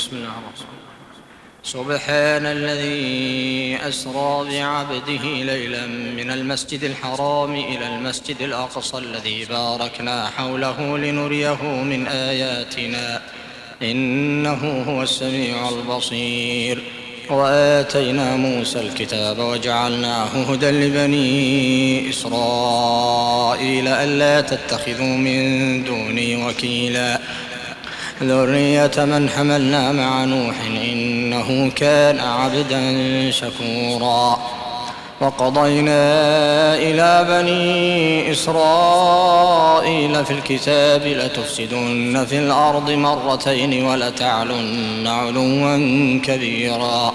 بسم الله الرحمن الرحيم. سبحان الذي أسرى بعبده ليلا من المسجد الحرام إلى المسجد الأقصى الذي باركنا حوله لنريه من آياتنا. إنه هو السميع البصير. وآتينا موسى الكتاب وجعلناه هدى لبني إسرائيل ألا تتخذوا من دوني وكيلا. ذرية من حملنا مع نوح إنه كان عبدا شكورا. وقضينا إلى بني إسرائيل في الكتاب لتفسدن في الأرض مرتين ولتعلن علوا كبيرا.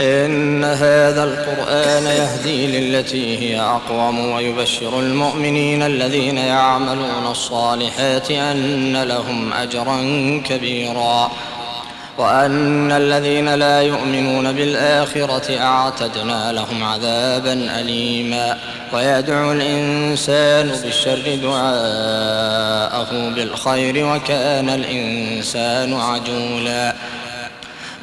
إن هذا القرآن يهدي للتي هي أقوم ويبشر المؤمنين الذين يعملون الصالحات أن لهم أجرا كبيرا وأن الذين لا يؤمنون بالآخرة أعتدنا لهم عذابا أليما ويدعو الإنسان بالشر دعاءه بالخير وكان الإنسان عجولا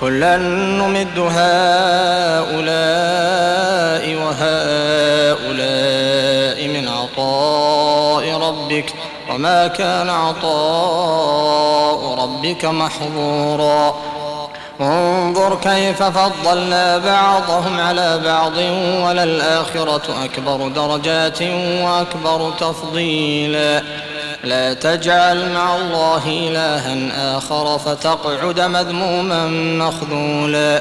كلا نمد هؤلاء وهؤلاء من عطاء ربك وما كان عطاء ربك محظورا. انظر كيف فضلنا بعضهم على بعض وللآخرة أكبر درجات وأكبر تفضيلا. لا تجعل مع الله إلها آخر فتقعد مذموما مخذولا.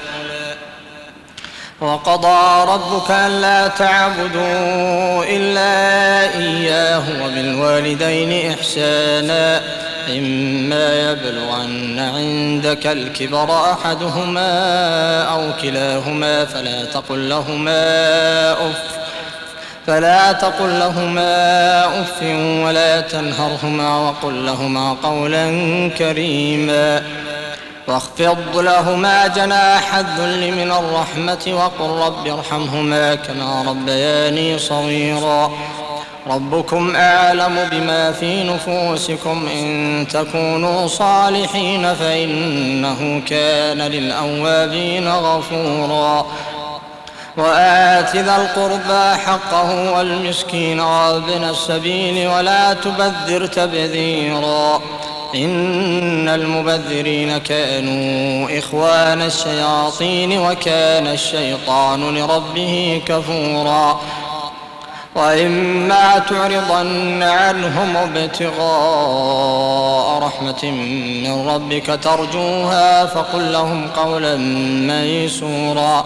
وقضى ربك ألا تعبدوا إلا إياه وبالوالدين إحسانا. إما يبلغن عندك الكبر أحدهما أو كلاهما فلا تقل لهما أف فلا تقل لهما أف ولا تنهرهما وقل لهما قولا كريما واخفض لهما جناح الذل من الرحمة وقل رب ارحمهما كما ربياني صغيرا ربكم أعلم بما في نفوسكم إن تكونوا صالحين فإنه كان للأوابين غفورا وآت ذا القربى حقه والمسكين وابن السبيل ولا تبذر تبذيرا. إن المبذرين كانوا إخوان الشياطين وكان الشيطان لربه كفورا. وإما تعرضن عنهم ابتغاء رحمة من ربك ترجوها فقل لهم قولا ميسورا.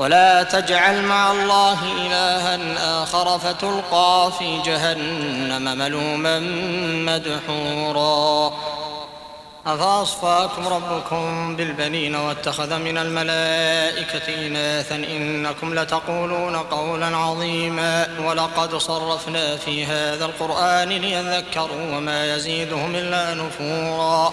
ولا تجعل مع الله إلها آخر فتلقى في جهنم ملوما مدحورا. أفأصفاكم ربكم بالبنين واتخذ من الملائكة إناثا إنكم لتقولون قولا عظيما. ولقد صرفنا في هذا القرآن ليذكروا وما يزيدهم إلا نفورا.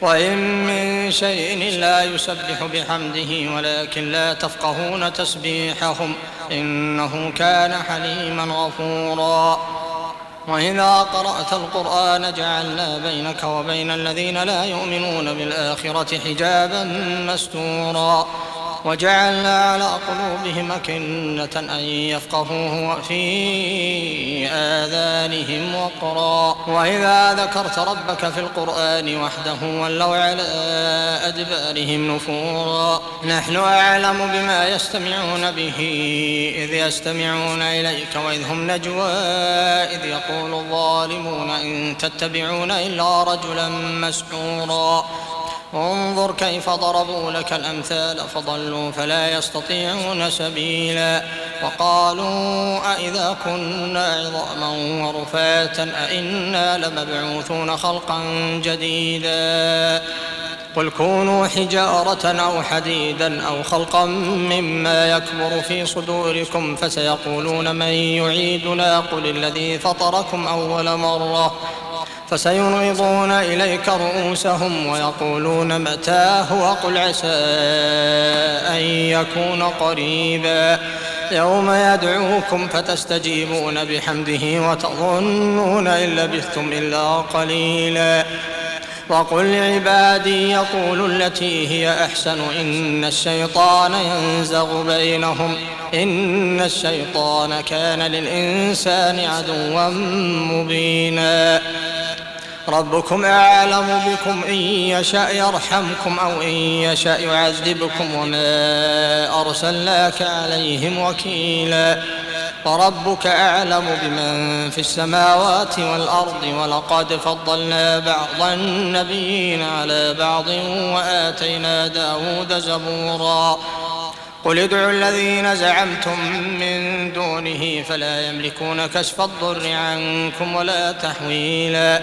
وإن من شيء لا يسبح بحمده ولكن لا تفقهون تسبيحهم إنه كان حليما غفورا. وإذا قرأت القرآن جعلنا بينك وبين الذين لا يؤمنون بالآخرة حجابا مستورا. وجعلنا على قلوبهم أكنة أن يفقهوه وفي آذانهم وقرا. وإذا ذكرت ربك في القرآن وحده ولوا على أدبارهم نفورا. نحن أعلم بما يستمعون به إذ يستمعون إليك وإذ هم نجوى إذ يقول الظالمون إن تتبعون إلا رجلا مسحورا. انظر كيف ضربوا لك الأمثال فضلوا فلا يستطيعون سبيلا وقالوا أئذا كنا عظاما ورفاتا أئنا لمبعوثون خلقا جديدا قل كونوا حجارة أو حديدا أو خلقا مما يكبر في صدوركم فسيقولون من يعيدنا قل الذي فطركم أول مرة فسينغضون إليك رؤوسهم ويقولون متاه وقل عسى أن يكون قريبا. يوم يدعوكم فتستجيبون بحمده وتظنون إن لبثتم إلا قليلا. وقل لعبادي يقولوا التي هي أحسن إن الشيطان ينزغ بينهم. إن الشيطان كان للإنسان عدوا مبينا. ربكم أعلم بكم إن يشأ يرحمكم أو إن يشأ يعذبكم وما أرسلناك عليهم وكيلا وربك أعلم بمن في السماوات والأرض ولقد فضلنا بعض النبيين على بعض وآتينا داود زبورا قل ادعوا الذين زعمتم من دونه فلا يملكون كشف الضر عنكم ولا تحويلا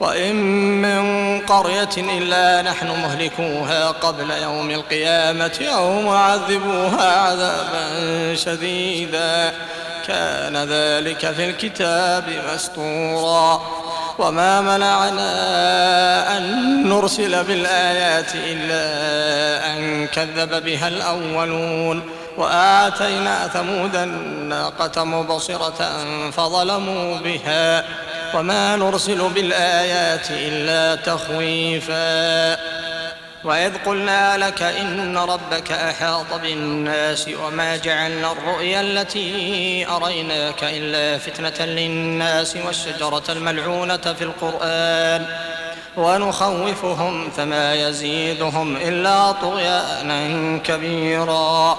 وإن من قرية إلا نحن مهلكوها قبل يوم القيامة أو معذبوها عذابا شديدا. كان ذلك في الكتاب مسطورا وما منعنا أن نرسل بالآيات إلا أن كذب بها الأولون. وآتينا ثمود الناقة مبصرة فظلموا بها. وما نرسل بالآيات إلا تخويفا. وإذ قلنا لك إن ربك أحاط بالناس وما جعلنا الرؤيا التي أريناك إلا فتنة للناس والشجرة الملعونة في القرآن. ونخوفهم فما يزيدهم إلا طغيانا كبيرا.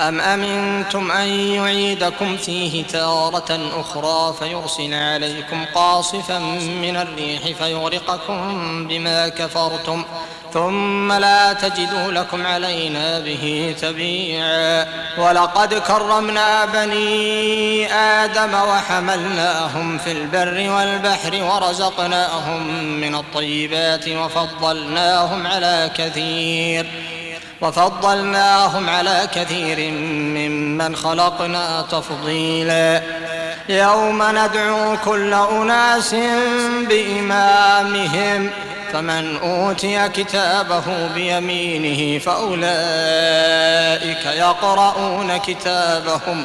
أم أمنتم أن يعيدكم فيه تارة أخرى فيرسل عليكم قاصفا من الريح فيغرقكم بما كفرتم ثم لا تجدوا لكم علينا به تبيعا. ولقد كرمنا بني آدم وحملناهم في البر والبحر ورزقناهم من الطيبات وفضلناهم على كثير. وفضلناهم على كثير ممن خلقنا تفضيلا. يوم ندعو كل أناس بإمامهم فمن أوتي كتابه بيمينه فأولئك يقرؤون كتابهم.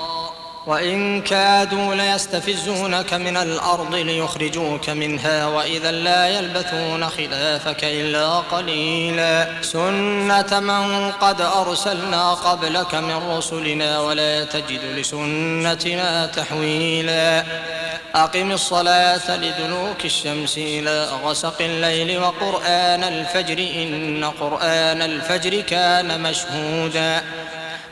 وإن كادوا ليستفزونك من الأرض ليخرجوك منها وإذا لا يلبثون خلافك إلا قليلا. سنة من قد أرسلنا قبلك من رسلنا ولا تجد لسنتنا تحويلا. أقم الصلاة لدلوك الشمس إلى غسق الليل وقرآن الفجر إن قرآن الفجر كان مشهودا.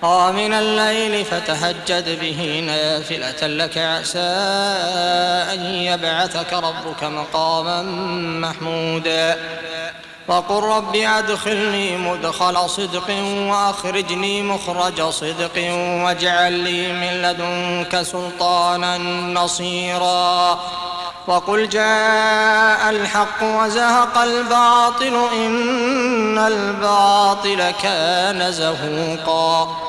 ومن الليل فتهجد به نافلة لك عسى أن يبعثك ربك مقاما محمودا. وقل رب أدخلني مدخل صدق وأخرجني مخرج صدق واجعل لي من لدنك سلطانا نصيرا. وقل جاء الحق وزهق الباطل إن الباطل كان زهوقا.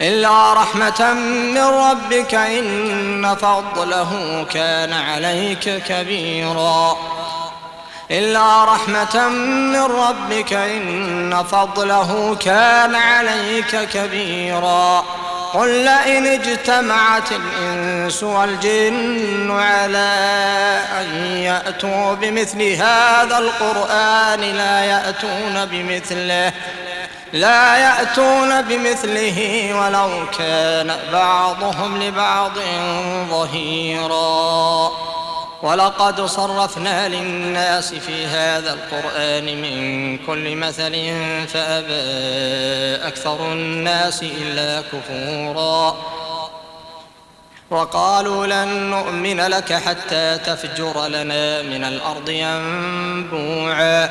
إلا رحمة من ربك إن فضله كان عليك كبيرا. إلا رحمة من ربك إن فضله كان عليك كبيرا. قل لئن اجتمعت الإنس والجن على أن يأتوا بمثل هذا القرآن لا يأتون بمثله. لا يأتون بمثله ولو كان بعضهم لبعض ظهيرا. ولقد صرفنا للناس في هذا القرآن من كل مثل فأبى أكثر الناس إلا كفورا. وقالوا لن نؤمن لك حتى تفجر لنا من الأرض ينبوعا.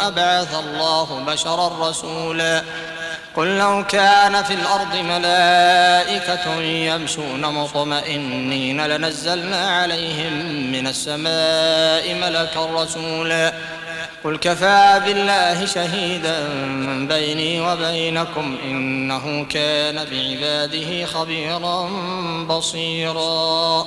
أبعث الله بشرا رسولا. قل لو كان في الأرض ملائكة يمشون مطمئنين لنزلنا عليهم من السماء ملكا رسولا. قل كفى بالله شهيدا بيني وبينكم إنه كان بعباده خبيرا بصيرا.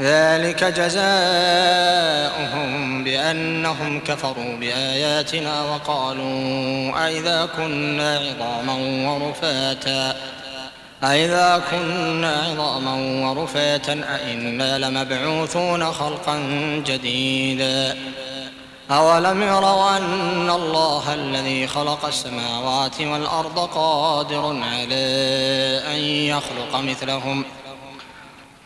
ذلك جزاؤهم بأنهم كفروا بآياتنا وقالوا أئذا كنا عظاما ورفاتا أئذا كنا عظاما ورفاتا أئنا لمبعوثون خلقا جديدا أولم يروا أن الله الذي خلق السماوات والأرض قادر على أن يخلق مثلهم ۖ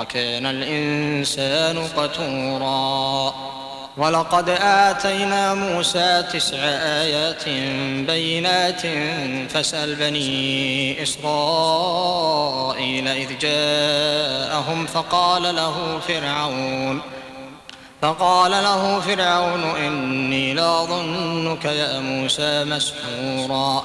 وكان الإنسان قتورا. ولقد آتينا موسى تسع آيات بينات فاسأل بني إسرائيل إذ جاءهم فقال له فرعون فقال له فرعون إني لأظنك يا موسى مسحورا.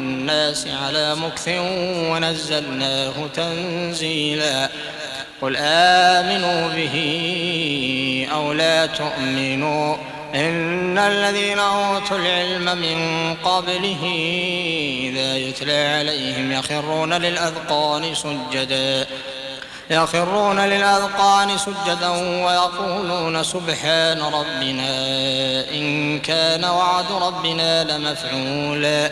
الناس على مكث ونزلناه تنزيلا. قل آمنوا به أو لا تؤمنوا. إن الذين أوتوا العلم من قبله إذا يتلى عليهم يخرون للأذقان سجداً. يخرون للأذقان سجدا ويقولون سبحان ربنا إن كان وعد ربنا لمفعولا.